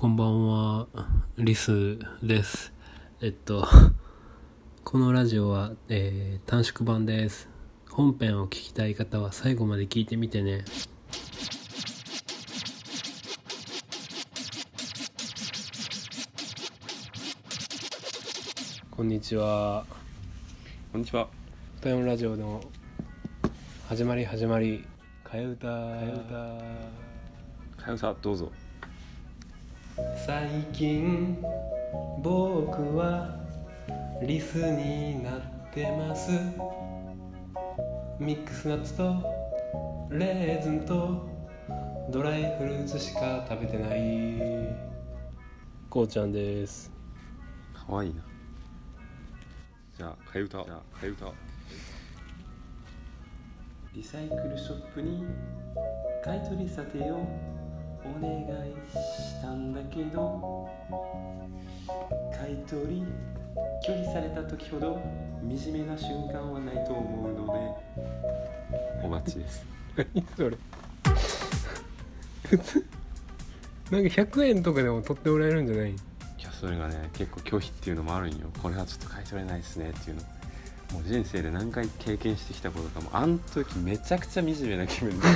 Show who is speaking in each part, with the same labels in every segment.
Speaker 1: こんばんは、リスです。えっと、このラジオは、えー短縮版です。本編を聞きたい方は最後まで聞いてみてね。こんにちは。
Speaker 2: こんにちは。
Speaker 1: 歌謡ラジオの始まり始まり、替え歌、替え歌。
Speaker 2: かよさんどうぞ。
Speaker 1: 最近僕はリスになってますミックスナッツとレーズンとドライフルーツしか食べてないこうちゃんです
Speaker 2: かわいいな。じゃあ、かゆた。じゃあ、かゆた。リサイクルショップに買い取り査定をお願いしたんだけど買い取り拒否された時ほど惨めな瞬間はないと思うので。お待ちです。
Speaker 1: 何それ。普 通なんか100円とかでも取ってもらえるんじゃない？
Speaker 2: いやそれがね結構拒否っていうのもあるんよ。これはちょっと買い取れないですねっていうの。もう人生で何回経験してきたことかも。あん時めちゃくちゃ惨めな気分で。こ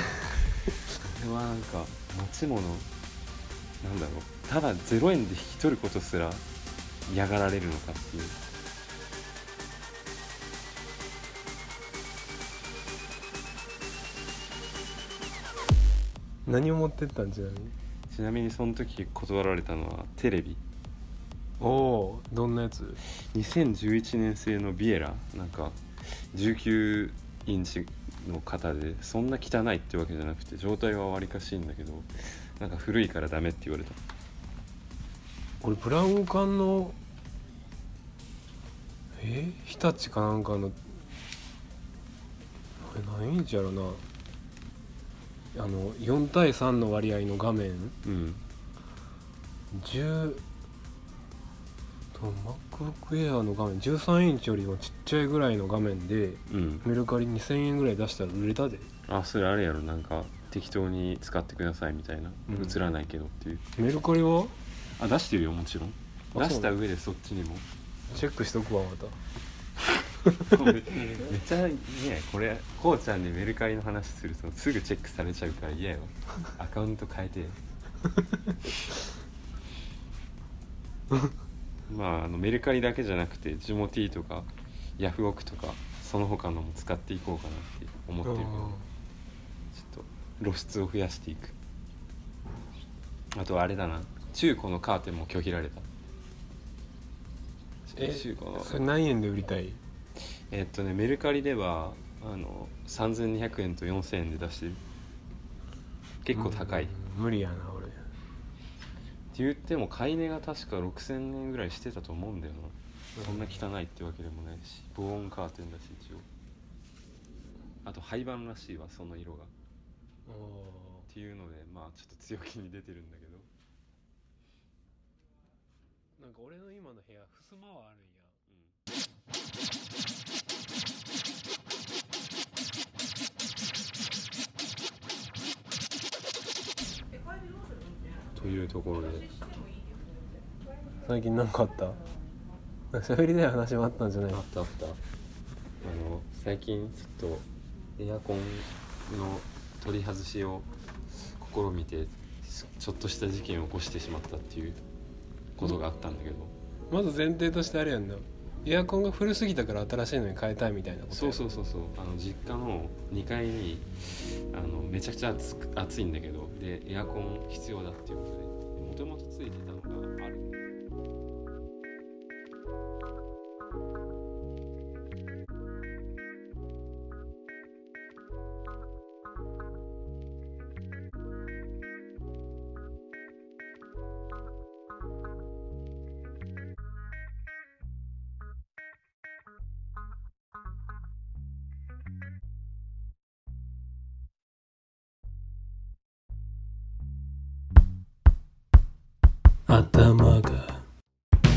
Speaker 2: れはなんか持ち物なんだろう。ただ0円で引き取ることすら嫌がられるのかっていう。
Speaker 1: 何を持ってったんちなみに？
Speaker 2: ちなみにその時断られたのはテレビ。
Speaker 1: おおーどんなやつ
Speaker 2: ？2011年製のビエラ。なんか19インチの型でそんな汚いってわけじゃなくて状態はわりかしいんだけどなんか古いからダメって言われた。
Speaker 1: 俺ブラウン管のえ？日立かなんかのあれ何インチやろな。あの4対3の割合の画面。
Speaker 2: うん。
Speaker 1: 10と MacBook Air の画面13インチよりもちっちゃいぐらいの画面で
Speaker 2: うん。
Speaker 1: メルカリ2000円ぐらい出したら売れたで。
Speaker 2: あそれあれやろ。なんか適当に使ってくださいみたいな。
Speaker 1: うん。
Speaker 2: 映らないけどっていう、
Speaker 1: メルカリは？
Speaker 2: あ出してるよもちろん。
Speaker 1: あ
Speaker 2: 出した上でそっちにも。
Speaker 1: チェックしとくわまた。
Speaker 2: めめっちゃね。これこうちゃんにメルカリの話するとすぐチェックされちゃうから嫌よ。アカウント変えて まああのメルカリだけじゃなくてジモティーとかヤフオクとかその他のも使っていこうかなって思ってるからちょっと露出を増やしていく。あとあれだな。中古のカーテンも拒否られた。
Speaker 1: え
Speaker 2: 中古の。
Speaker 1: それ何円で売りたい？
Speaker 2: えっとねメルカリではあの3200円と4000円で出してる。結構高い、
Speaker 1: うん。無理やな俺
Speaker 2: 言っても買い値が確か6000円ぐらいしてたと思うんだよな、そんな汚いってわけでもないし防音カーテンだし一応。あと廃盤らしいわその色が。っていうのでまあちょっと強気に出てるんだけど。
Speaker 1: なんか俺の今の部屋襖はあるんや
Speaker 2: というところで。
Speaker 1: 最近何かあった？喋りたい話もあったんじゃない？
Speaker 2: あったあった。あの最近ちょっとエアコンの取り外しを試みてちょっとした事件を起こしてしまったっていうことがあったんだけど、
Speaker 1: まず前提としてあれやんな。エアコンが古すぎたから新しいのに変えたいみたいなこと
Speaker 2: そうそううそうそう。あの実家の2階にあのめちゃくちゃ暑く暑いんだけどでエアコン必要だっていうことでもともとついてた
Speaker 1: 頭が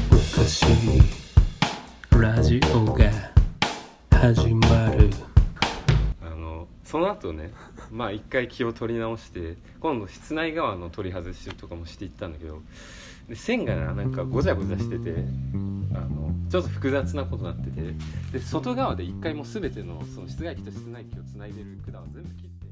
Speaker 1: おかしいラジオが始まる
Speaker 2: あのその後ね まあ一回気を取り直して今度室内側の取り外しとかもしていったんだけどで線がなんかごちゃごちゃしててあのちょっと複雑なことになっててで外側で一回もう全てのその室外機と室内機をつないでる管を全部切って。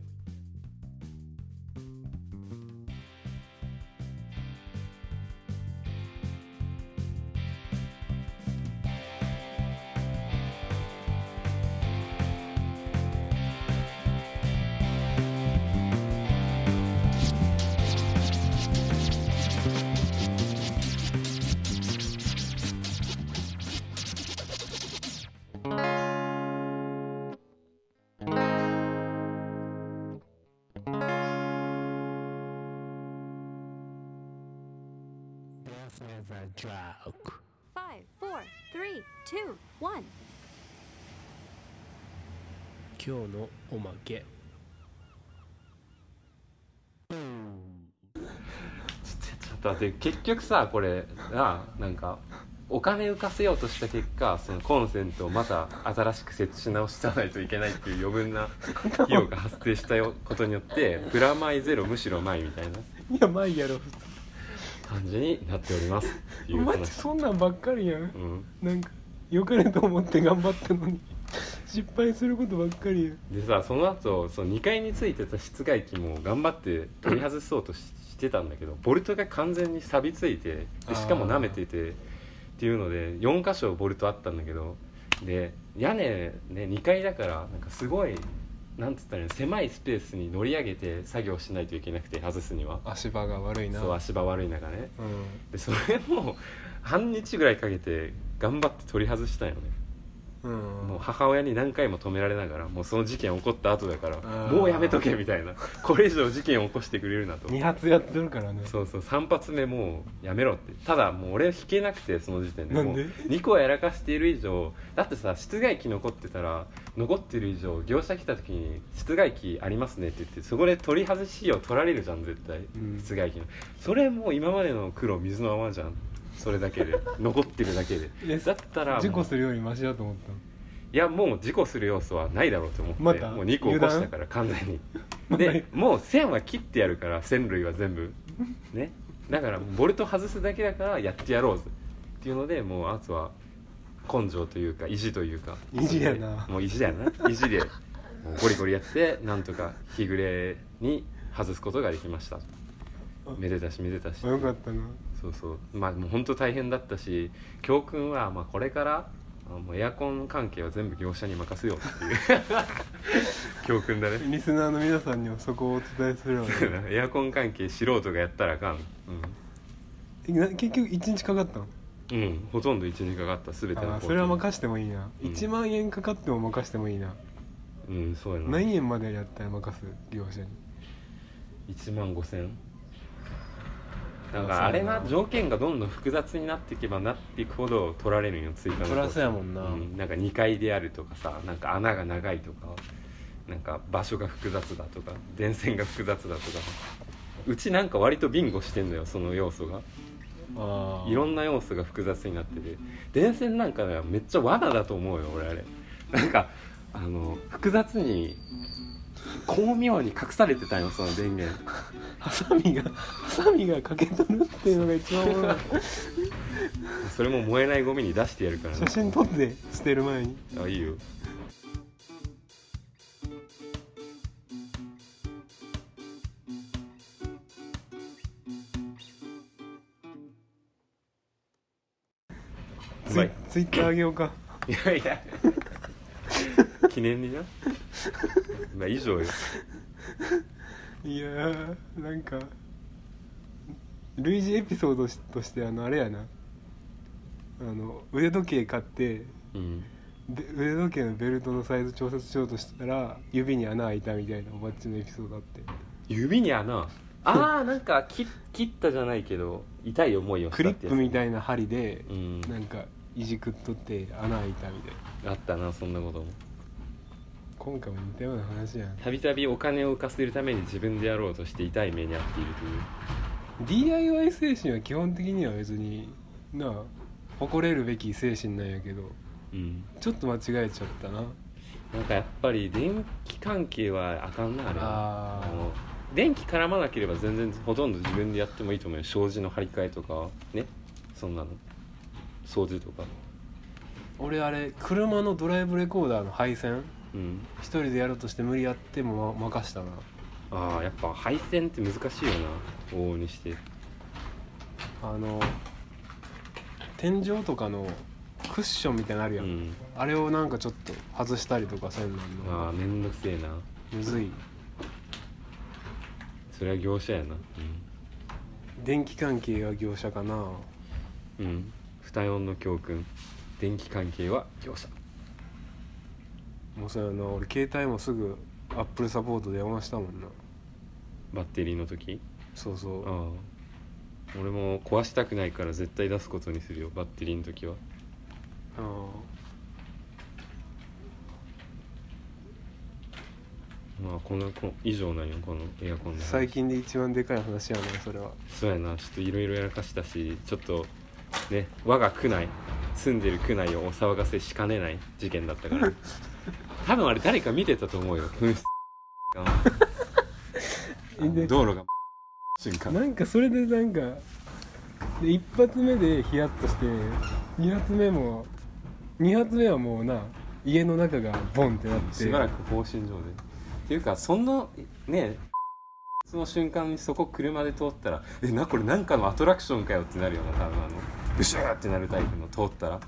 Speaker 3: Never joke.
Speaker 4: Five, four, three, two, one.
Speaker 1: 今日のおまけ
Speaker 2: ちょっと待って結局さこれななんかお金浮かせようとした結果そのコンセントをまた新しく設置し直さないといけないっていう余分な 費用が発生したよことによってプラマイゼロむしろマイみたいない
Speaker 1: やまあいいやろ
Speaker 2: 感じになっております。っていう
Speaker 1: マジ
Speaker 2: 話。
Speaker 1: そんなんばっかりやん。
Speaker 2: うん。
Speaker 1: なんかよかれと思って頑張ったのに。失敗することばっかりやん。
Speaker 2: でさその後その2階についてた室外機も頑張って取り外そうとししてたんだけどボルトが完全に錆びついてでしかも舐めててっていうので4箇所ボルトあったんだけどで屋根ね2階だからなんかすごいなんつったら狭いスペースに乗り上げて作業しないといけなくて外すには。
Speaker 1: 足場が悪いな。
Speaker 2: そう足場悪い中ね。
Speaker 1: う
Speaker 2: でそれも半日ぐらいかけて頑張って取り外したよね。
Speaker 1: ん、うん、
Speaker 2: もう母親に何回も止められながらもうその事件起こった後だから
Speaker 1: ー。
Speaker 2: もうやめとけみたいな。これ以上事件を起こしてくれるな。と
Speaker 1: 2発やってるからね。
Speaker 2: そうそう。3発目もうやめろって。ただもう俺引けなくてその時点で。
Speaker 1: なんで？
Speaker 2: もう2個やらかしている以上。だってさ室外機残ってたら残ってる以上業者来た時に室外機ありますねって言ってそこで取り外しを取られるじゃん絶対、
Speaker 1: うん。
Speaker 2: 室外機の。それもう今までの苦労水のままじゃんそれだけで。残ってるだけで。だったら
Speaker 1: 事故するよりマシだと思ったの？
Speaker 2: いやもう事故する要素はないだろうと思って、
Speaker 1: また
Speaker 2: もう2個起こしたから完全に。でもう線は切ってやるから線類は全部。ね。だからボルト外すだけだからやってやろうぜっていうのでもうあとは根性というか意地というか。
Speaker 1: 意地やな。
Speaker 2: もう意地だよな。意地でゴリゴリやってなんとか日暮れに外すことができました。めでたしめでたし。
Speaker 1: あよかったな
Speaker 2: そうそう。まあもう本当大変だったし教訓はまあこれからあもうエアコン関係は全部業者に任せようっていう。教訓だね。
Speaker 1: リスナーの皆さんにはそこをお伝えするわね
Speaker 2: エアコン関係素人がやったらあかん。
Speaker 1: えな結局1日かかったの？
Speaker 2: うん、うん、ほとんど1日かかった。全ての
Speaker 1: それは任してもいいな、
Speaker 2: うん。
Speaker 1: 1万円かかっても任してもいいな、
Speaker 2: うんそうやな。
Speaker 1: 何円までやったら任す？業者に。
Speaker 2: 1万5千。
Speaker 1: あ
Speaker 2: なんかあれな条件がどんどん複雑になっていけばなっていくほど取られるんよ追加の
Speaker 1: そりゃそうやもんな。
Speaker 2: うん、なんか2階であるとかさなんか穴が長いとかなんか場所が複雑だとか電線が複雑だとかうちなんか割とビンゴしてんだよその要素が。
Speaker 1: あ
Speaker 2: いろんな要素が複雑になってて。電線なんかねめっちゃ罠だと思うよ俺あれ。なんかあの複雑に巧妙に隠されてたんよその電源。
Speaker 1: ハサミがハサミが欠けとるっていうのが一番。おもろい
Speaker 2: それも燃えないゴミに出してやるからね
Speaker 1: 写真撮って捨てる前に。
Speaker 2: あいいよ。う
Speaker 1: ツイ。ツイッターあげようか。
Speaker 2: いやいや。記念になまあ以上よ
Speaker 1: いやーなんか類似エピソードとしてあのあれやな。あの腕時計買って
Speaker 2: うん。
Speaker 1: で腕時計のベルトのサイズ調節しようとしたら指に穴開いたみたいなおばっちのエピソードあって。
Speaker 2: 指に穴？ああなんか切切ったじゃないけど痛い思いをした
Speaker 1: クリップみたいな針で
Speaker 2: うん。
Speaker 1: なんかいじくっとって穴開いたみたいな。
Speaker 2: あったなそんなことも
Speaker 1: 今回も似たような話やん。
Speaker 2: たびたびお金を浮かせるために自分でやろうとして痛い目に遭っているという。
Speaker 1: DIY 精神は基本的には別になあ誇れるべき精神なんやけど。
Speaker 2: うん。
Speaker 1: ちょっと間違えちゃったな。
Speaker 2: なんかやっぱり電気関係はあかんなあれは。
Speaker 1: あ
Speaker 2: の電気絡まなければ全然ほとんど自分でやってもいいと思うよ。障子の張り替えとかね？そんなの。掃除とか。
Speaker 1: 俺あれ車のドライブレコーダーの配線
Speaker 2: うん。
Speaker 1: 一人でやろうとして無理やってもま任したな。
Speaker 2: ああやっぱ配線って難しいよな。往々にして。
Speaker 1: あの天井とかのクッションみたいなのあるやん、
Speaker 2: うん。
Speaker 1: あれをなんかちょっと外したりとかせんなんの
Speaker 2: ああめんどくせえな。
Speaker 1: むずい。
Speaker 2: それは業者やな。
Speaker 1: 電気関係は業者かな。
Speaker 2: うん、うん、二音の教訓。電気関係は業者
Speaker 1: もうそうやな俺携帯もすぐアップルサポートで電話したもんな。
Speaker 2: バッテリーの時？
Speaker 1: そうそう。
Speaker 2: ああ。俺も壊したくないから絶対出すことにするよバッテリーの時は。
Speaker 1: あ
Speaker 2: まあこのこ以上なんよこのエアコンの話。
Speaker 1: 最近で一番でかい話やなそれは。
Speaker 2: そうやなちょっといろいろやらかしたしちょっとね我が区内住んでる区内をお騒がせしかねない事件だったから 多分あれ誰か見てたと思うよ。道路が瞬間
Speaker 1: なんかそれでなんかで一発目でヒヤッとして二発目も二発目はもうな家の中がボンってなって。
Speaker 2: しばらく放心状でっていうかそのねその瞬間にそこ車で通ったらえなこれなんかのアトラクションかよってなるよな多分あのブシューってなるタイプの通ったら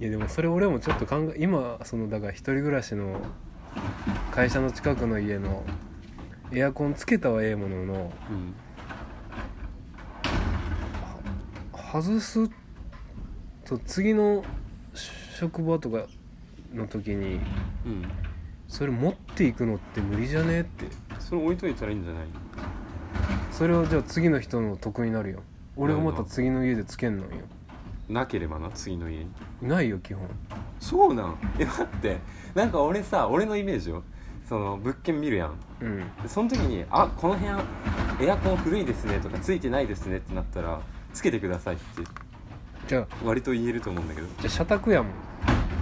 Speaker 1: いやでもそれ俺もちょっと考え今そのだから一人暮らしの会社の近くの家のエアコンつけたはええものの
Speaker 2: うん
Speaker 1: 外すと次の職場とかの時に
Speaker 2: うん。
Speaker 1: それ持っていくのって無理じゃねって。
Speaker 2: それ置いといたらいいんじゃない？
Speaker 1: それをじゃあ次の人の得になるよ。俺がまた次の家でつけんのよ
Speaker 2: なければな次の家に。
Speaker 1: ないよ基本。
Speaker 2: そうなん え待って。なんか俺さ俺のイメージよ。その物件見るやん。
Speaker 1: うん。
Speaker 2: でその時に「あこの部屋エアコン古いですね」とか「ついてないですね」ってなったら「つけてください」って
Speaker 1: じゃあ
Speaker 2: 割と言えると思うんだけど。
Speaker 1: じゃあ社宅やもん。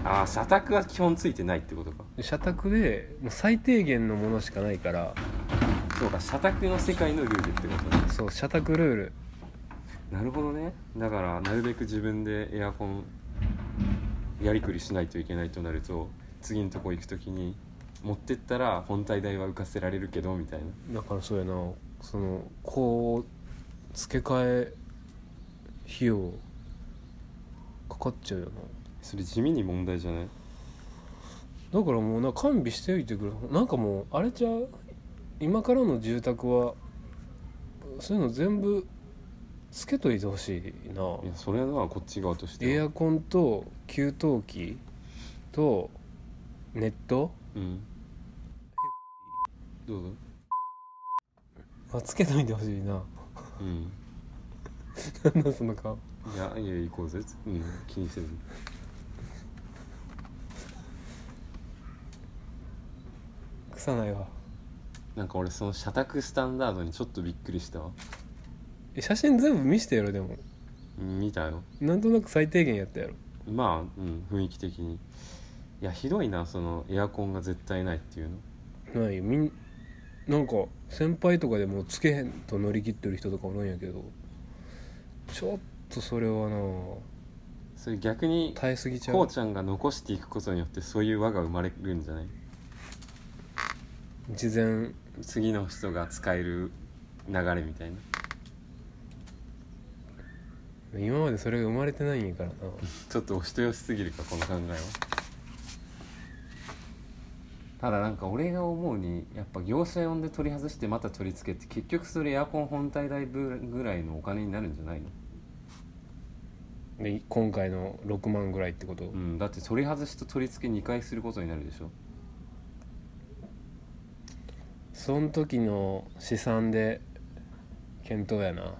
Speaker 2: ああ社宅は基本ついてないってことか。
Speaker 1: で社宅でもう最低限のものしかないから。
Speaker 2: そうか社宅の世界のルールってことね。
Speaker 1: そう社宅ルール
Speaker 2: なるほどね。だからなるべく自分でエアコンやりくりしないといけないとなると次のとこ行く時に持ってったら本体代は浮かせられるけどみたいな。
Speaker 1: だからそうやな。そのこう付け替え費用かかっちゃうよな。
Speaker 2: それ地味に問題じゃない？
Speaker 1: だからもうな完備しておいてくれ。なんかもうあれじゃう？今からの住宅はそういうの全部つけといてほしいな。い
Speaker 2: やそれはこっち側としては。
Speaker 1: エアコンと給湯器とネット？
Speaker 2: うん。どうぞ。
Speaker 1: はつけといてほしいな。
Speaker 2: うん。
Speaker 1: なんだその顔。
Speaker 2: いやいや行こうぜ。うん気にせず。
Speaker 1: 臭ないわ。
Speaker 2: なんか俺その社宅スタンダードにちょっとびっくりしたわ
Speaker 1: え写真全部見してやろでも。
Speaker 2: うん見たよ。
Speaker 1: なんとなく最低限やったやろ。
Speaker 2: まあうん雰囲気的に。いやひどいなそのエアコンが絶対ないっていうの。
Speaker 1: ないよ。みんなんか先輩とかでもうつけへんと乗り切ってる人とかおるんやけど。ちょっとそれはな
Speaker 2: それ逆に
Speaker 1: 耐えすぎちゃう。
Speaker 2: こうちゃんが残していくことによってそういう輪が生まれるんじゃない？
Speaker 1: 事前。
Speaker 2: 次の人が使える流れみたいな
Speaker 1: 今までそれが生まれてないんやからな。
Speaker 2: ちょっとお人よしすぎるかこの考えは。ただなんか俺が思うにやっぱ業者呼んで取り外してまた取り付けて結局それエアコン本体代分ぐらいのお金になるんじゃないの？
Speaker 1: で今回の6万ぐらいってこと、
Speaker 2: うんだって取り外しと取り付け2回することになるでしょ。
Speaker 1: その時の試算で検討やな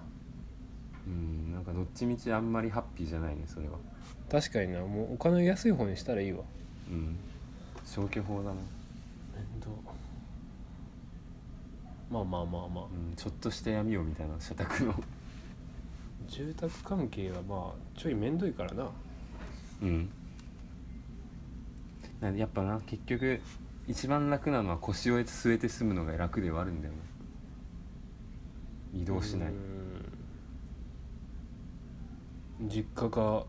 Speaker 2: うんなんかどっちみちあんまりハッピーじゃないねそれは。
Speaker 1: 確かにな。もうお金安い方にしたらいいわ。
Speaker 2: うん。消去法だな、
Speaker 1: 面倒まあまあまあまあ。
Speaker 2: うん、ちょっとした闇をみたいな。社宅の。
Speaker 1: 住宅関係はまあちょい面倒いからな。
Speaker 2: うん。なやっぱな結局一番楽なのは腰を据えて済むのが楽ではあるんだよな移動しない。
Speaker 1: うん実家か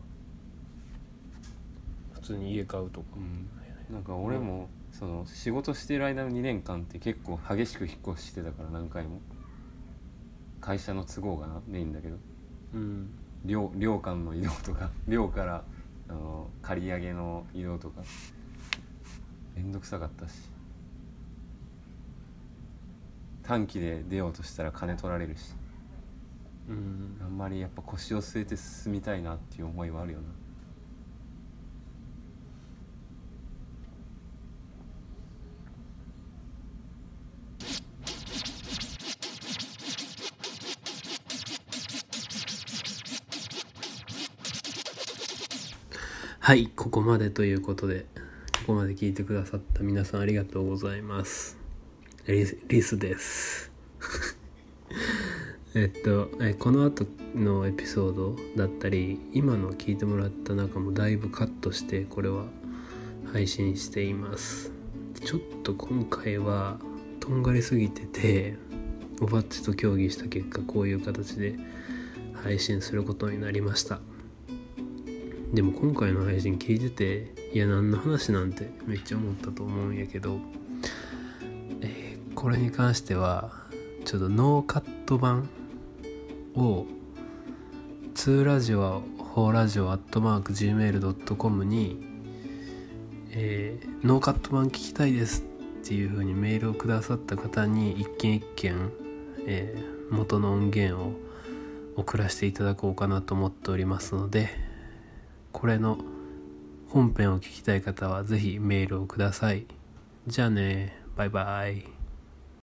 Speaker 1: 普通に家買うとか。
Speaker 2: うん。なんか俺もその仕事してる間の2年間って結構激しく引っ越してたから何回も。会社の都合がなメインだけど。
Speaker 1: うん。
Speaker 2: 寮寮間の移動とか 寮からあの借り上げの移動とか。めんどくさかったし。短期で出ようとしたら金取られるし
Speaker 1: うん。
Speaker 2: あんまりやっぱ腰を据えて進みたいなっていう思いはあるよな。
Speaker 1: はいここまでということでここまで聞いてくださった皆さんありがとうございます。リスリスですえっとえこの後のエピソードだったり今の聞いてもらった中もだいぶカットしてこれは配信しています。ちょっと今回はとんがりすぎてておばっちと協議した結果こういう形で配信することになりました。でも今回の配信聞いてていや何の話なんてめっちゃ思ったと思うんやけど、えーこれに関してはちょっとノーカット版を2ラジオ4ラジオアットマーク Gmail.com に、えーノーカット版聞きたいですっていう風にメールをくださった方に一件一件、えー元の音源を送らせていただこうかなと思っておりますのでこれの本編を聞きたい方はぜひメールをください。じゃあね、バイバイ。